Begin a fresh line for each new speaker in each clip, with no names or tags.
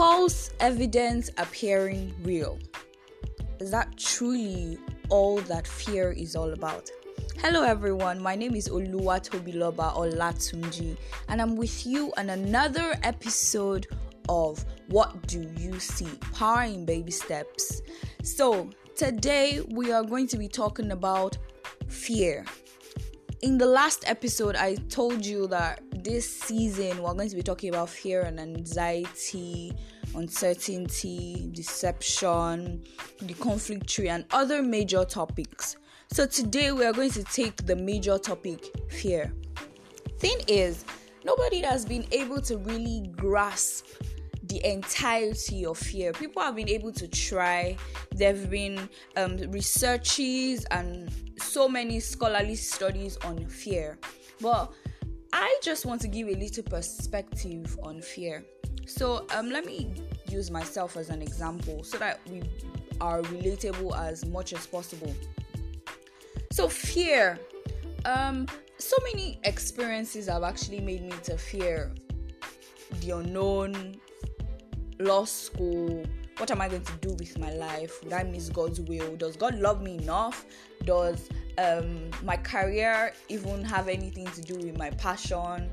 false evidence appearing real. Is that truly all that fear is all about? Hello everyone, my name is Oluwatobiloba Olatunji and I'm with you on another episode of What Do You See? Power in Baby Steps. So, today we are going to be talking about fear. In the last episode, I told you that this season we're going to be talking about fear and anxiety, uncertainty, deception, the conflict tree, and other major topics. So today we are going to take the major topic fear. Thing is, nobody has been able to really grasp the entirety of fear. People have been able to try. There have been um, researches and so many scholarly studies on fear. But I just want to give a little perspective on fear. So um, let me use myself as an example so that we are relatable as much as possible. So fear, um, so many experiences have actually made me to fear the unknown, law school. What am I going to do with my life? Would I miss God's will? Does God love me enough? Does um, my career even have anything to do with my passion?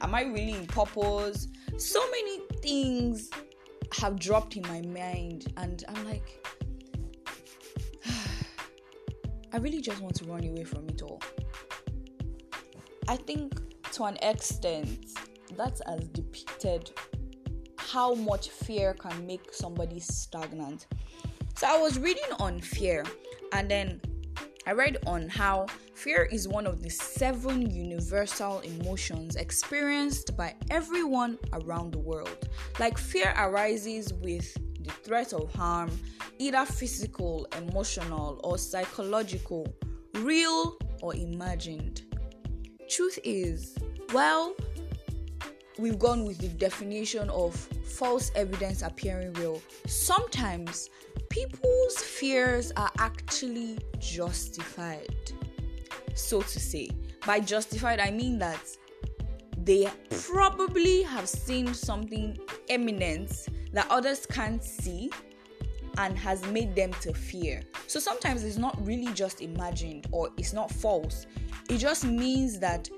Am I really in purpose? So many things have dropped in my mind, and I'm like, I really just want to run away from it all. I think to an extent, that has depicted how much fear can make somebody stagnant. So I was reading on fear, and then I read on how fear is one of the seven universal emotions experienced by everyone around the world. Like, fear arises with the threat of harm, either physical, emotional, or psychological, real or imagined. Truth is, well, we've gone with the definition of false evidence appearing real. Sometimes people's fears are actually justified, so to say. By justified, I mean that they probably have seen something eminent that others can't see and has made them to fear. So sometimes it's not really just imagined or it's not false. It just means that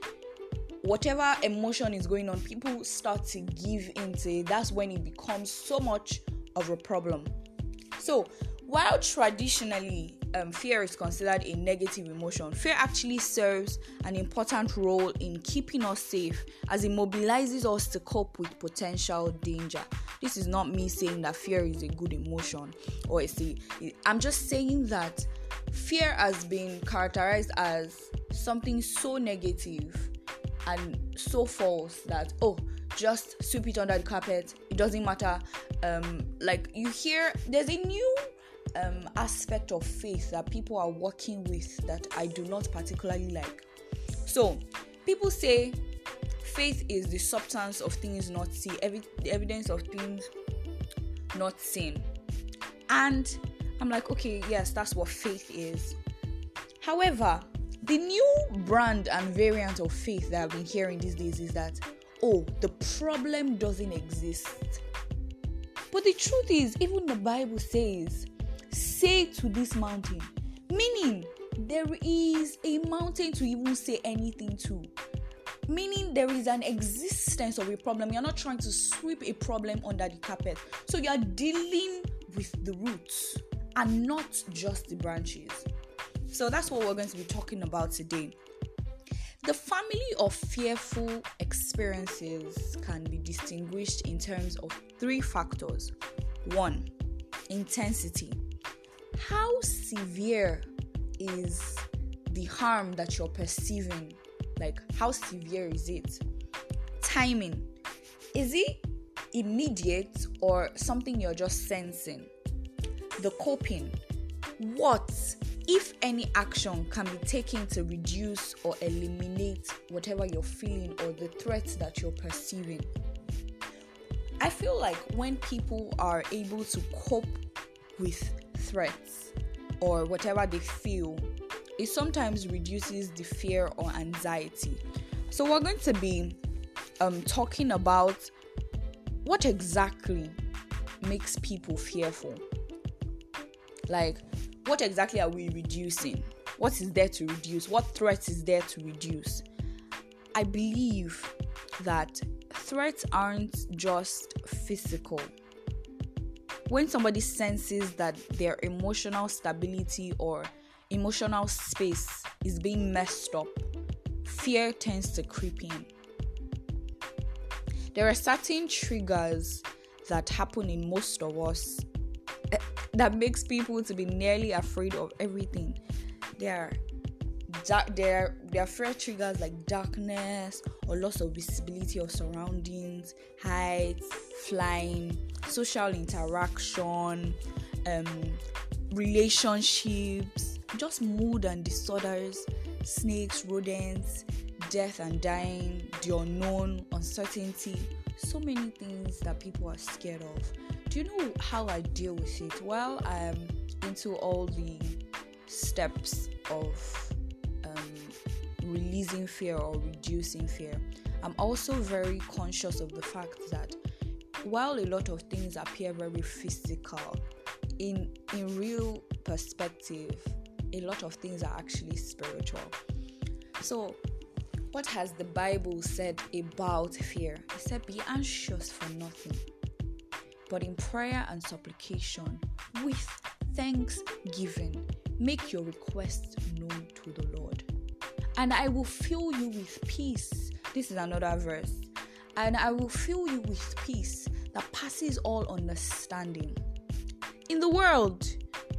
whatever emotion is going on, people start to give into. That's when it becomes so much of a problem. So, while traditionally um, fear is considered a negative emotion, fear actually serves an important role in keeping us safe as it mobilizes us to cope with potential danger. This is not me saying that fear is a good emotion or it's a, I'm just saying that fear has been characterized as something so negative and so false that oh just sweep it under the carpet it doesn't matter. Um like you hear there's a new um aspect of faith that people are working with that i do not particularly like. So people say faith is the substance of things not seen the evidence of things not seen. And i'm like okay yes that's what faith is. However the new brand and variant of faith that I've been hearing these days is that, oh, the problem doesn't exist. But the truth is, even the Bible says, say to this mountain, meaning there is a mountain to even say anything to. Meaning there is an existence of a problem. You're not trying to sweep a problem under the carpet. So you're dealing with the roots and not just the branches. So that's what we're going to be talking about today. The family of fearful experiences can be distinguished in terms of three factors. One, intensity. How severe is the harm that you're perceiving? Like, how severe is it? Timing. Is it immediate or something you're just sensing? The coping. What if any action can be taken to reduce or eliminate whatever you're feeling or the threats that you're perceiving. I feel like when people are able to cope with threats or whatever they feel, it sometimes reduces the fear or anxiety. So, we're going to be um, talking about what exactly makes people fearful? Like, what exactly are we reducing? What is there to reduce? What threat is there to reduce? I believe that threats aren't just physical. When somebody senses that their emotional stability or emotional space is being messed up, fear tends to creep in. There are certain triggers that happen in most of us that makes people to be nearly afraid of everything. There are dark there are fear triggers like darkness or loss of visibility of surroundings heights flying social interaction um relationships just mood and disorders snakes rodents death and dying the unknown uncertainty so many things that people are scared of do you know how i deal with it well i'm into all the steps of um, releasing fear or reducing fear. I'm also very conscious of the fact that while a lot of things appear very physical, in in real perspective, a lot of things are actually spiritual. So, what has the Bible said about fear? It said, Be anxious for nothing, but in prayer and supplication, with thanksgiving, make your requests known to the Lord and I will fill you with peace. This is another verse. And I will fill you with peace that passes all understanding. In the world,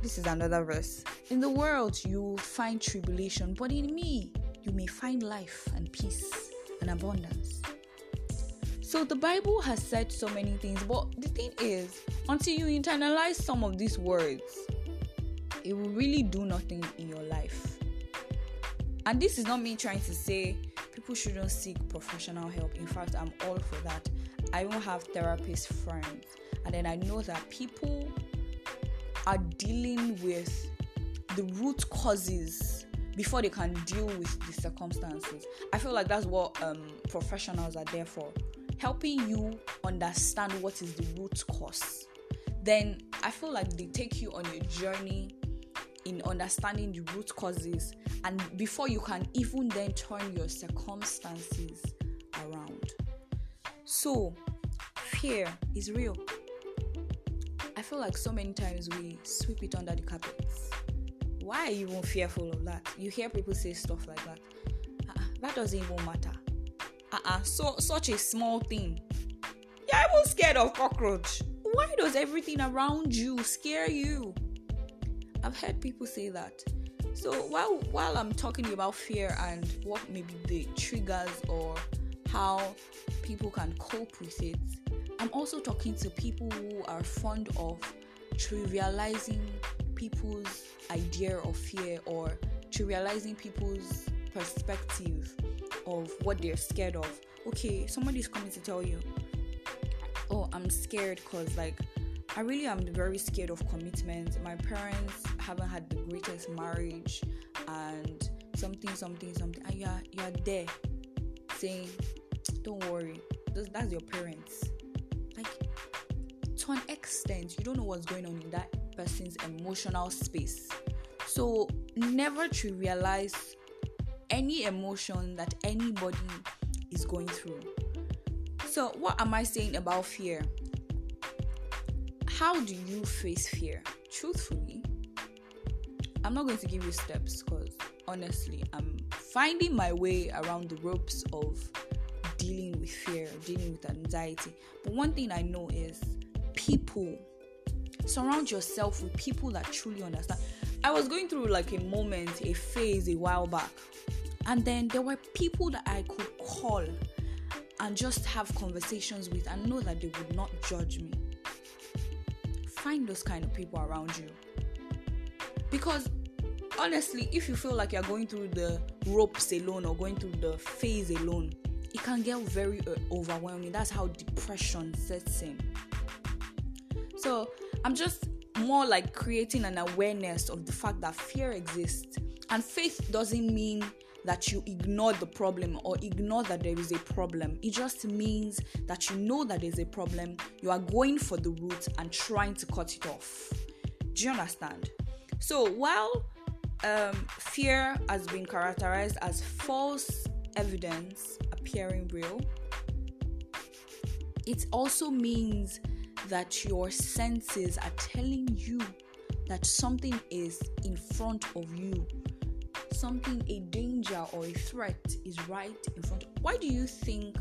this is another verse. In the world, you will find tribulation, but in me, you may find life and peace and abundance. So the Bible has said so many things, but the thing is, until you internalize some of these words, it will really do nothing in your life. And this is not me trying to say people shouldn't seek professional help. In fact, I'm all for that. I even have therapist friends. And then I know that people are dealing with the root causes before they can deal with the circumstances. I feel like that's what um, professionals are there for helping you understand what is the root cause. Then I feel like they take you on a journey in understanding the root causes and before you can even then turn your circumstances around. So, fear is real. I feel like so many times we sweep it under the carpet. Why are you even fearful of that? You hear people say stuff like that. Uh-uh, that doesn't even matter. Uh-uh, so such a small thing. You're even scared of cockroach. Why does everything around you scare you? I've heard people say that. So while while I'm talking about fear and what maybe the triggers or how people can cope with it, I'm also talking to people who are fond of trivializing people's idea of fear or trivializing people's perspective of what they're scared of. Okay, somebody's coming to tell you, "Oh, I'm scared because like I really am very scared of commitment. My parents haven't had the greatest marriage and something, something, something. And you are you are there saying, Don't worry, that's, that's your parents. Like to an extent, you don't know what's going on in that person's emotional space. So never trivialize any emotion that anybody is going through. So, what am I saying about fear? how do you face fear? Truthfully, I'm not going to give you steps because honestly, I'm finding my way around the ropes of dealing with fear, dealing with anxiety. But one thing I know is people surround yourself with people that truly understand. I was going through like a moment, a phase a while back, and then there were people that I could call and just have conversations with and know that they would not judge me find those kind of people around you. Because honestly, if you feel like you're going through the ropes alone or going through the phase alone, it can get very uh, overwhelming. That's how depression sets in. So, I'm just more like creating an awareness of the fact that fear exists. And faith doesn't mean that you ignore the problem or ignore that there is a problem. It just means that you know that there's a problem, you are going for the root and trying to cut it off. Do you understand? So while um, fear has been characterized as false evidence appearing real, it also means that your senses are telling you that something is in front of you something a danger or a threat is right in front of why do you think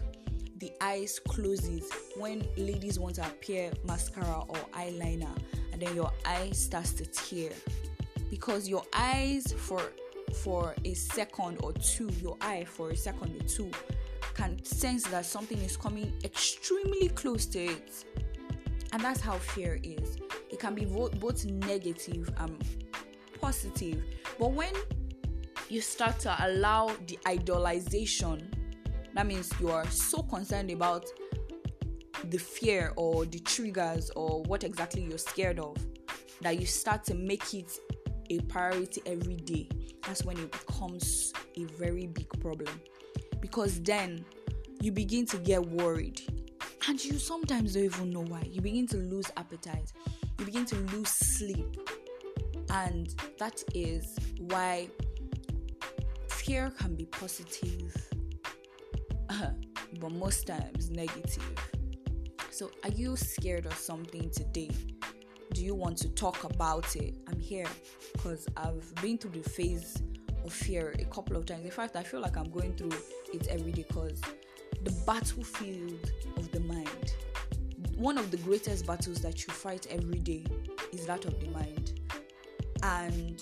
the eyes closes when ladies want to appear mascara or eyeliner and then your eye starts to tear? Because your eyes for for a second or two your eye for a second or two can sense that something is coming extremely close to it. And that's how fear is. It can be both, both negative and positive. But when you start to allow the idolization that means you are so concerned about the fear or the triggers or what exactly you're scared of that you start to make it a priority every day. That's when it becomes a very big problem. Because then you begin to get worried. And you sometimes don't even know why. You begin to lose appetite. You begin to lose sleep. And that is why fear can be positive, uh-huh, but most times negative. So, are you scared of something today? Do you want to talk about it? I'm here because I've been through the phase of fear a couple of times. In fact, I feel like I'm going through it every day because the battlefield of the mind, one of the greatest battles that you fight every day is that of the mind. And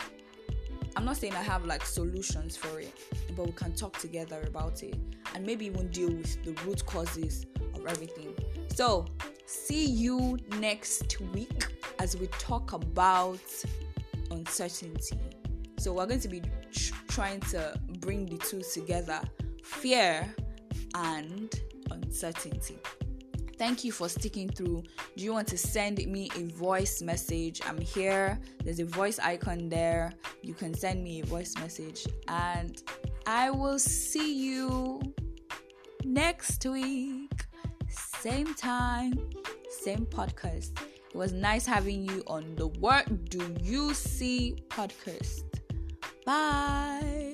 I'm not saying I have like solutions for it, but we can talk together about it and maybe even deal with the root causes of everything. So, see you next week as we talk about uncertainty. So, we're going to be tr- trying to bring the two together fear and uncertainty. Thank you for sticking through. Do you want to send me a voice message? I'm here. There's a voice icon there. You can send me a voice message, and I will see you next week. Same time, same podcast. It was nice having you on the What Do You See podcast. Bye.